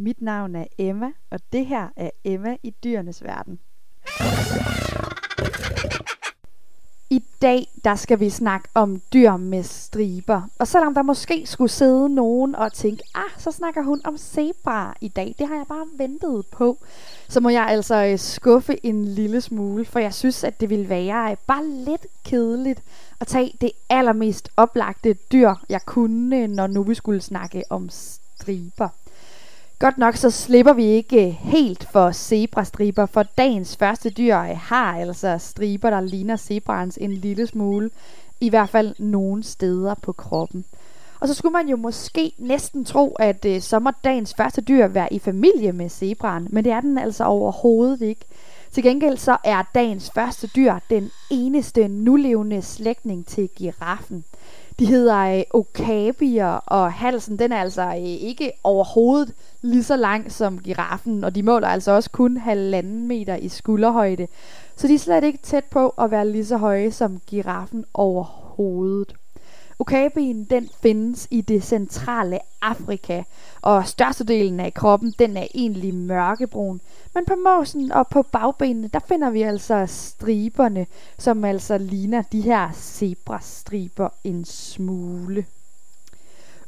Mit navn er Emma, og det her er Emma i dyrenes verden. I dag der skal vi snakke om dyr med striber. Og selvom der måske skulle sidde nogen og tænke, ah, så snakker hun om zebra i dag. Det har jeg bare ventet på. Så må jeg altså øh, skuffe en lille smule, for jeg synes, at det ville være øh, bare lidt kedeligt at tage det allermest oplagte dyr, jeg kunne, øh, når nu vi skulle snakke om striber. Godt nok så slipper vi ikke helt for zebrastriber, for dagens første dyr har altså striber, der ligner zebraens en lille smule, i hvert fald nogle steder på kroppen. Og så skulle man jo måske næsten tro, at øh, så må dagens første dyr være i familie med zebraen, men det er den altså overhovedet ikke. Til gengæld så er dagens første dyr den eneste nulevende slægtning til giraffen. De hedder øh, okabier, og halsen den er altså øh, ikke overhovedet lige så lang som giraffen, og de måler altså også kun halvanden meter i skulderhøjde. Så de er slet ikke tæt på at være lige så høje som giraffen overhovedet. Okabien den findes i det centrale Afrika, og størstedelen af kroppen den er egentlig mørkebrun. Men på måsen og på bagbenene, der finder vi altså striberne, som altså ligner de her zebrastriber en smule.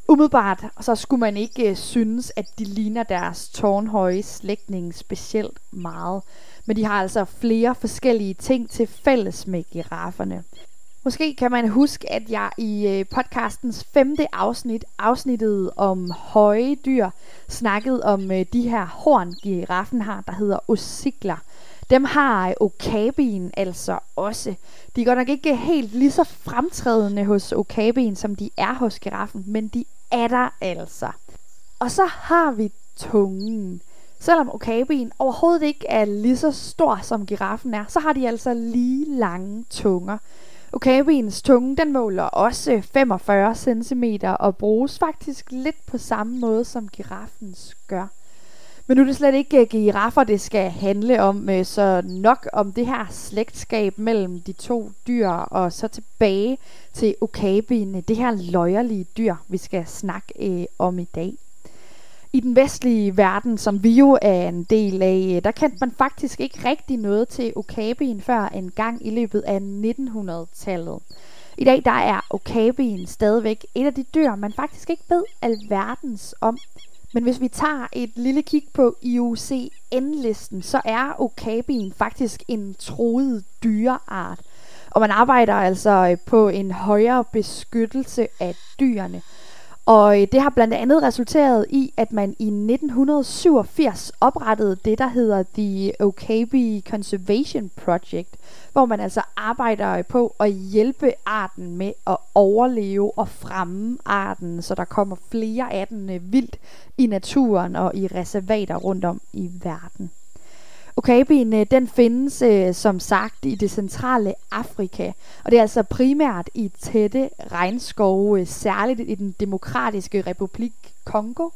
Umiddelbart så skulle man ikke øh, synes, at de ligner deres tårnhøje slægtning specielt meget. Men de har altså flere forskellige ting til fælles med girafferne. Måske kan man huske, at jeg i øh, podcastens femte afsnit, afsnittet om høje dyr, snakkede om øh, de her horn, giraffen har, der hedder osikler. Dem har øh, okabien altså også. De er godt nok ikke helt lige så fremtrædende hos okabien, som de er hos giraffen, men de er der altså. Og så har vi tungen. Selvom okabien overhovedet ikke er lige så stor som giraffen er, så har de altså lige lange tunger. Okabiens tunge den måler også 45 cm og bruges faktisk lidt på samme måde som giraffens gør. Men nu er det slet ikke øh, giraffer, det skal handle om, øh, så nok om det her slægtskab mellem de to dyr, og så tilbage til okabien, øh, det her løjerlige dyr, vi skal snakke øh, om i dag. I den vestlige verden, som vi jo er en del af, øh, der kendte man faktisk ikke rigtig noget til okabien før en gang i løbet af 1900-tallet. I dag der er okabien stadigvæk et af de dyr, man faktisk ikke ved alverdens om. Men hvis vi tager et lille kig på IUCN-listen, så er okabien faktisk en troet dyreart. Og man arbejder altså øh, på en højere beskyttelse af dyrene. Og øh, det har blandt andet resulteret i, at man i 1987 oprettede det, der hedder The Okabe Conservation Project, hvor man altså arbejder øh, på at hjælpe arten med at overleve og fremme arten, så der kommer flere af den øh, vildt i naturen og i reservater rundt om i verden. Okabien øh, den findes øh, som sagt i det centrale Afrika, og det er altså primært i tætte regnskove, øh, særligt i den demokratiske republik Kongo.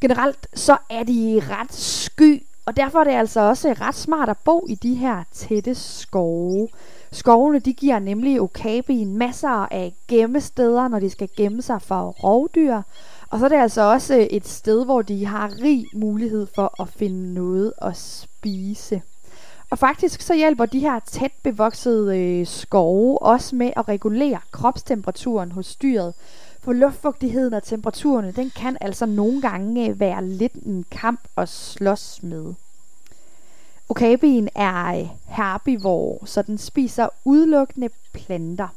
Generelt så er de ret sky, og derfor er det altså også ret smart at bo i de her tætte skove. Skovene de giver nemlig okabien masser af gemmesteder, når de skal gemme sig for rovdyr, og så er det altså også øh, et sted, hvor de har rig mulighed for at finde noget at spise. Og faktisk så hjælper de her tæt bevoksede øh, skove også med at regulere kropstemperaturen hos dyret. For luftfugtigheden og temperaturerne, den kan altså nogle gange øh, være lidt en kamp at slås med. Okabien er øh, herbivor, så den spiser udelukkende planter.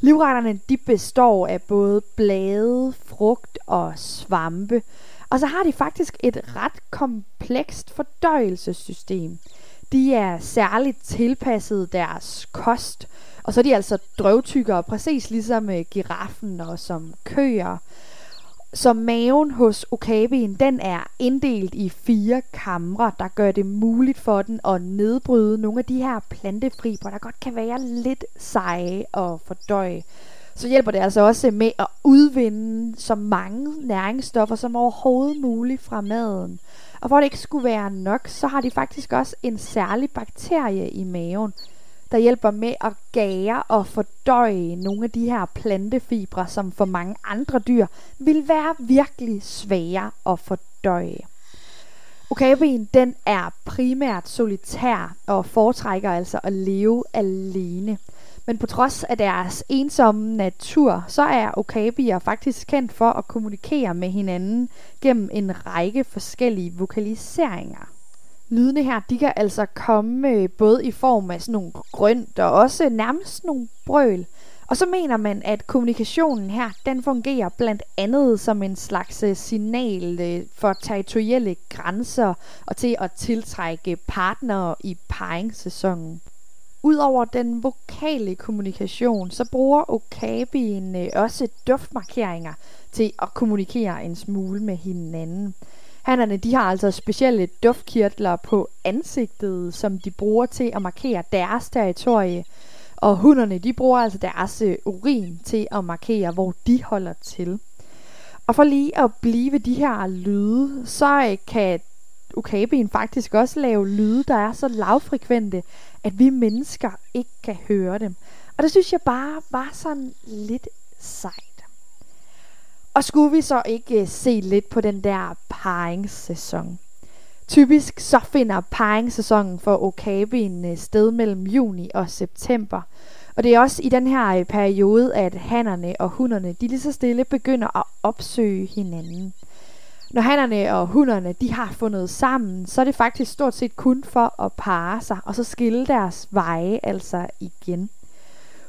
Livretterne de består af både blade, frugt og svampe. Og så har de faktisk et ret komplekst fordøjelsessystem. De er særligt tilpasset deres kost, og så er de altså drøvtykkere, præcis ligesom øh, giraffen og som køer. Så maven hos okabien, den er inddelt i fire kamre, der gør det muligt for den at nedbryde nogle af de her plantefibre, der godt kan være lidt seje og fordøje. Så hjælper det altså også med at udvinde så mange næringsstoffer som overhovedet muligt fra maden. Og for det ikke skulle være nok, så har de faktisk også en særlig bakterie i maven, der hjælper med at gære og fordøje nogle af de her plantefibre, som for mange andre dyr vil være virkelig svære at fordøje. Okabien, den er primært solitær og foretrækker altså at leve alene. Men på trods af deres ensomme natur, så er okabier faktisk kendt for at kommunikere med hinanden gennem en række forskellige vokaliseringer. Lydene her, de kan altså komme øh, både i form af sådan nogle grønt og også nærmest nogle brøl. Og så mener man, at kommunikationen her, den fungerer blandt andet som en slags øh, signal øh, for territorielle grænser og til at tiltrække partnere i paringssæsonen. Udover den vokale kommunikation, så bruger okabien øh, også duftmarkeringer til at kommunikere en smule med hinanden. Hannerne de har altså specielle duftkirtler på ansigtet, som de bruger til at markere deres territorie. Og hunderne de bruger altså deres øh, urin til at markere, hvor de holder til. Og for lige at blive de her lyde, så øh, kan ukabien faktisk også lave lyde, der er så lavfrekvente, at vi mennesker ikke kan høre dem. Og det synes jeg bare var sådan lidt sejt. Og skulle vi så ikke øh, se lidt på den der paringssæson? Typisk så finder paringssæsonen for okabien øh, sted mellem juni og september. Og det er også i den her øh, periode, at hannerne og hunderne, de lige så stille begynder at opsøge hinanden. Når hannerne og hunderne, de har fundet sammen, så er det faktisk stort set kun for at parre sig, og så skille deres veje altså igen.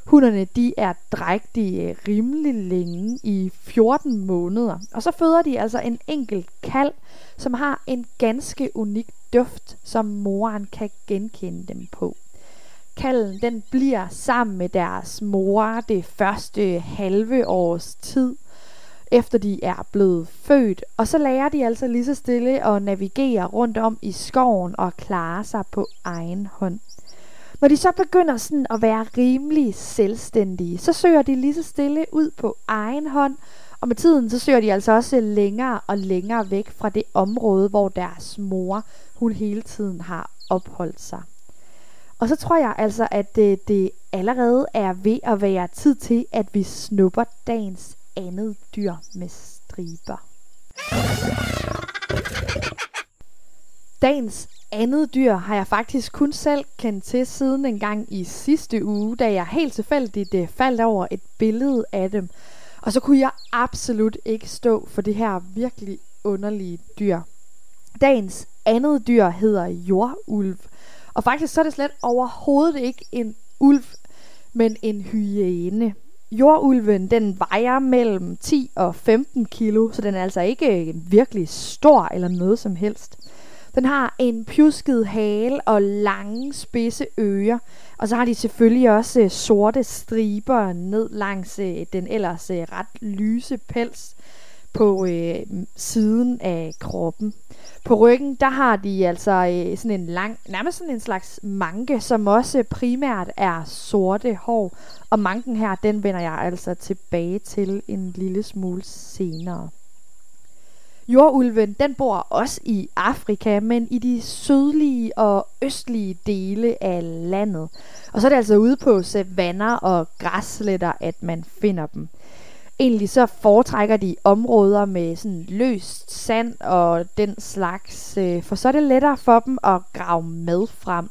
Hunderne de er drægtige øh, rimelig længe i 14 måneder. Og så føder de altså en enkelt kalv, som har en ganske unik duft, som moren kan genkende dem på. Kalden den bliver sammen med deres mor det første halve års tid, efter de er blevet født. Og så lærer de altså lige så stille at navigere rundt om i skoven og klare sig på egen hånd. Når de så begynder sådan at være rimelig selvstændige, så søger de lige så stille ud på egen hånd, og med tiden så søger de altså også længere og længere væk fra det område, hvor deres mor hun hele tiden har opholdt sig. Og så tror jeg altså, at det, det allerede er ved at være tid til, at vi snupper dagens andet dyr med striber. Dagens andet dyr har jeg faktisk kun selv kendt til siden en gang i sidste uge, da jeg helt tilfældigt øh, faldt over et billede af dem. Og så kunne jeg absolut ikke stå for det her virkelig underlige dyr. Dagens andet dyr hedder jordulv. Og faktisk så er det slet overhovedet ikke en ulv, men en hyæne. Jordulven den vejer mellem 10 og 15 kilo, så den er altså ikke øh, virkelig stor eller noget som helst. Den har en pjusket hale og lange spidse ører. Og så har de selvfølgelig også øh, sorte striber ned langs øh, den ellers øh, ret lyse pels på øh, siden af kroppen. På ryggen, der har de altså øh, sådan en lang, nærmest sådan en slags manke, som også primært er sorte hår. Og manken her, den vender jeg altså tilbage til en lille smule senere. Jordulven, den bor også i Afrika, men i de sydlige og østlige dele af landet. Og så er det altså ude på savanner og græssletter, at man finder dem. Egentlig så foretrækker de områder med sådan løst sand og den slags, øh, for så er det lettere for dem at grave mad frem.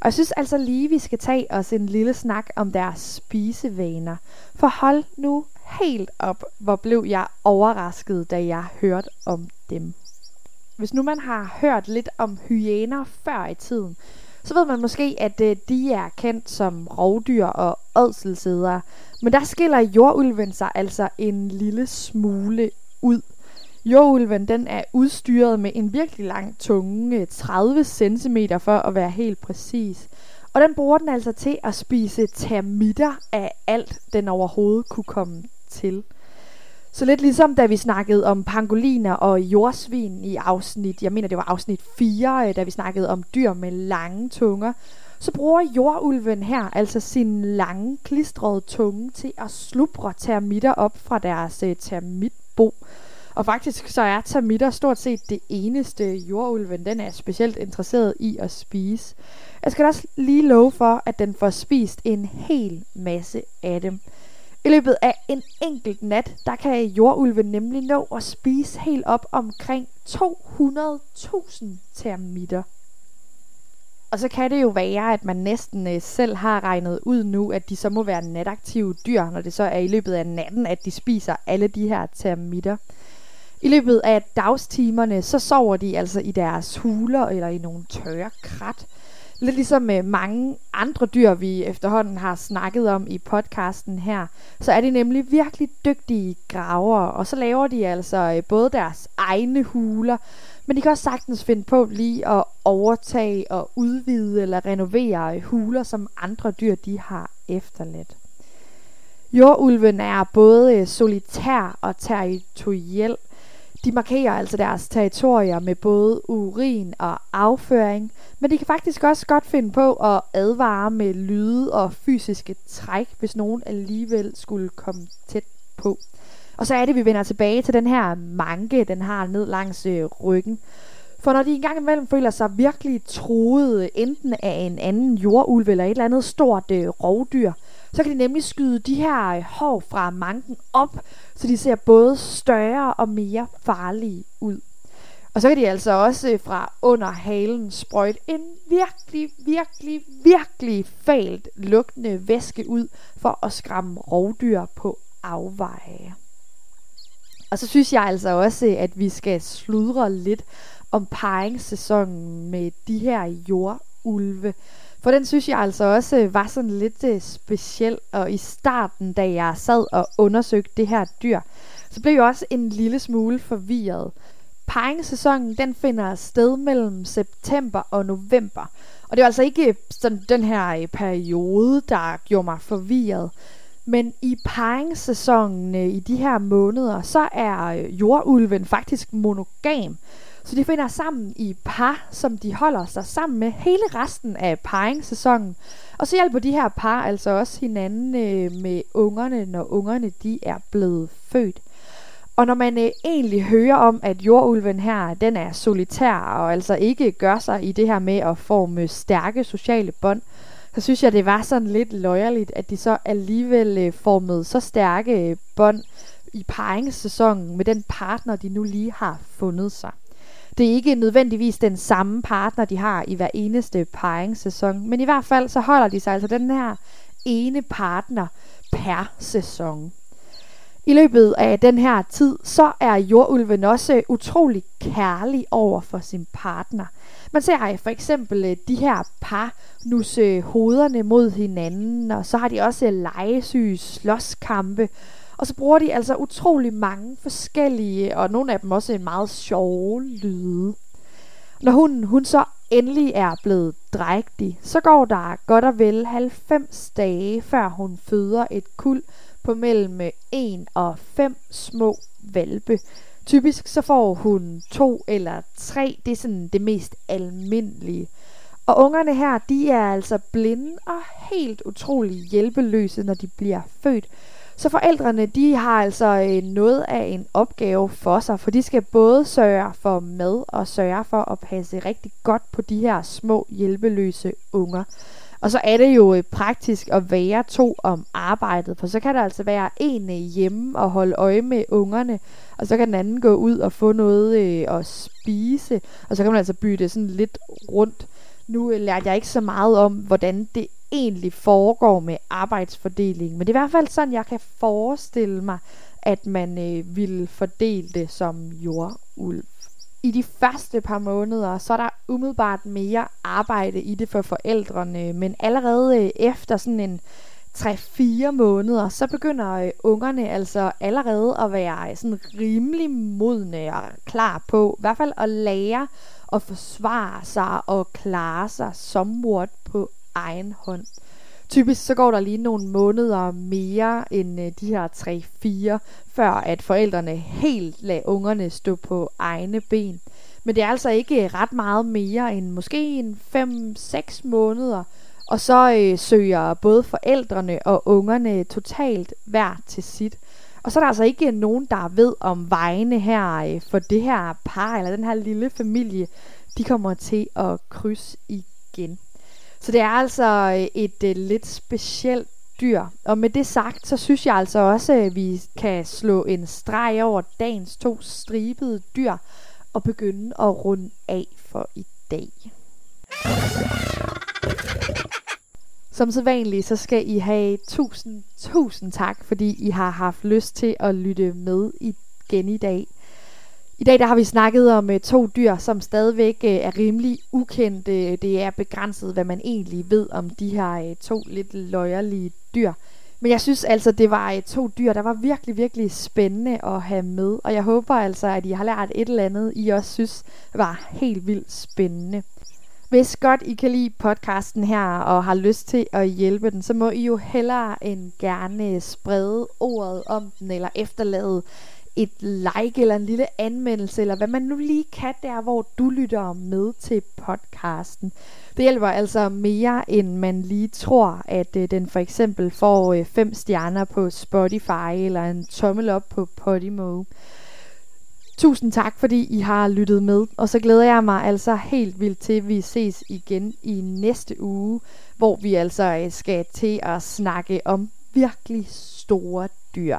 Og jeg synes altså lige, vi skal tage os en lille snak om deres spisevaner. For hold nu helt op, hvor blev jeg overrasket, da jeg hørte om dem. Hvis nu man har hørt lidt om hyæner før i tiden, så ved man måske, at øh, de er kendt som rovdyr og ådselsædere. Men der skiller jordulven sig altså en lille smule ud. Jordulven den er udstyret med en virkelig lang tunge, øh, 30 cm for at være helt præcis. Og den bruger den altså til at spise termitter af alt, den overhovedet kunne komme til. Så lidt ligesom da vi snakkede om pangoliner og jordsvin i afsnit, jeg mener det var afsnit 4, øh, da vi snakkede om dyr med lange tunger, så bruger jordulven her altså sin lange klistrede tunge til at slubre termitter op fra deres uh, termitbo. Og faktisk så er termitter stort set det eneste jordulven, den er specielt interesseret i at spise. Jeg skal også lige love for, at den får spist en hel masse af dem. I løbet af en enkelt nat, der kan jordulven nemlig nå at spise helt op omkring 200.000 termitter. Og så kan det jo være, at man næsten øh, selv har regnet ud nu, at de så må være nataktive dyr, når det så er i løbet af natten, at de spiser alle de her termitter. I løbet af dagstimerne, så sover de altså i deres huler eller i nogle tørre krat. Lidt ligesom med mange andre dyr, vi efterhånden har snakket om i podcasten her, så er de nemlig virkelig dygtige graver, og så laver de altså øh, både deres egne huler, men de kan også sagtens finde på lige at overtage og udvide eller renovere øh, huler, som andre dyr de har efterladt. Jordulven er både øh, solitær og territoriel. De markerer altså deres territorier med både urin og afføring, men de kan faktisk også godt finde på at advare med lyde og fysiske træk, hvis nogen alligevel skulle komme tæt på. Og så er det, vi vender tilbage til den her manke, den har ned langs øh, ryggen. For når de engang imellem føler sig virkelig truet, enten af en anden jordulv eller et eller andet stort øh, rovdyr, så kan de nemlig skyde de her øh, hår fra manken op, så de ser både større og mere farlige ud. Og så kan de altså også øh, fra under halen sprøjte en virkelig, virkelig, virkelig falt lugtende væske ud for at skræmme rovdyr på afveje. Og så synes jeg altså også, at vi skal sludre lidt om paringssæsonen med de her jordulve. For den synes jeg altså også øh, var sådan lidt øh, speciel, og i starten, da jeg sad og undersøgte det her dyr, så blev jeg også en lille smule forvirret. Paringssæsonen, den finder sted mellem september og november. Og det er altså ikke øh, sådan den her periode, der gjorde mig forvirret. Men i paringssæsonen i de her måneder, så er jordulven faktisk monogam. Så de finder sammen i par, som de holder sig sammen med hele resten af paringssæsonen. Og så hjælper de her par altså også hinanden øh, med ungerne, når ungerne de er blevet født. Og når man øh, egentlig hører om, at jordulven her, den er solitær og altså ikke gør sig i det her med at forme stærke sociale bånd, så synes jeg, det var sådan lidt løjerligt, at de så alligevel øh, formede så stærke øh, bånd i paringssæsonen med den partner, de nu lige har fundet sig. Det er ikke nødvendigvis den samme partner, de har i hver eneste paringssæson, men i hvert fald så holder de sig altså den her ene partner per sæson. I løbet af den her tid, så er jordulven også utrolig kærlig over for sin partner. Man ser for eksempel øh, de her par nusse hovederne mod hinanden, og så har de også legesyge slåskampe. Og så bruger de altså utrolig mange forskellige, og nogle af dem også en meget sjove lyde. Når hunden hun så endelig er blevet drægtig, så går der godt og vel 90 dage, før hun føder et kuld på mellem 1 og 5 små valpe. Typisk så får hun to eller tre, det er sådan det mest almindelige. Og ungerne her, de er altså blinde og helt utrolig hjælpeløse, når de bliver født. Så forældrene, de har altså øh, noget af en opgave for sig, for de skal både sørge for mad og sørge for at passe rigtig godt på de her små hjælpeløse unger. Og så er det jo øh, praktisk at være to om arbejdet, for så kan der altså være en øh, hjemme og holde øje med ungerne, og så kan den anden gå ud og få noget øh, at spise, og så kan man altså bytte sådan lidt rundt. Nu øh, lærte jeg ikke så meget om, hvordan det egentlig foregår med arbejdsfordeling, men det er i hvert fald sådan, jeg kan forestille mig, at man øh, ville fordele det som jordulv. I de første par måneder, så er der umiddelbart mere arbejde i det for forældrene, men allerede øh, efter sådan en 3-4 måneder, så begynder øh, ungerne altså allerede at være øh, sådan rimelig modne og klar på, i hvert fald at lære at forsvare sig og klare sig som mort på egen hånd. Typisk så går der lige nogle måneder mere end øh, de her 3-4, før at forældrene helt lader ungerne stå på egne ben. Men det er altså ikke øh, ret meget mere end måske en 5-6 måneder, og så øh, søger både forældrene og ungerne totalt hver til sit. Og så er der altså ikke nogen, der ved om vejene her øh, for det her par eller den her lille familie, de kommer til at krydse igen. Så det er altså øh, et øh, lidt specielt dyr. Og med det sagt, så synes jeg altså også, at vi kan slå en streg over dagens to stribede dyr og begynde at runde af for i dag. Som sædvanligt, så skal I have tusind, tusind tak, fordi I har haft lyst til at lytte med igen i dag. I dag der har vi snakket om øh, to dyr, som stadigvæk øh, er rimelig ukendte. Det er begrænset, hvad man egentlig ved om de her øh, to lidt løjerlige dyr. Men jeg synes altså, det var to dyr, der var virkelig, virkelig spændende at have med. Og jeg håber altså, at I har lært et eller andet, I også synes var helt vildt spændende. Hvis godt I kan lide podcasten her og har lyst til at hjælpe den, så må I jo hellere end gerne sprede ordet om den eller efterlade et like eller en lille anmeldelse, eller hvad man nu lige kan der, hvor du lytter med til podcasten. Det hjælper altså mere, end man lige tror, at øh, den for eksempel får øh, fem stjerner på Spotify, eller en tommel op på Podimo. Tusind tak, fordi I har lyttet med, og så glæder jeg mig altså helt vildt til, at vi ses igen i næste uge, hvor vi altså øh, skal til at snakke om virkelig store dyr.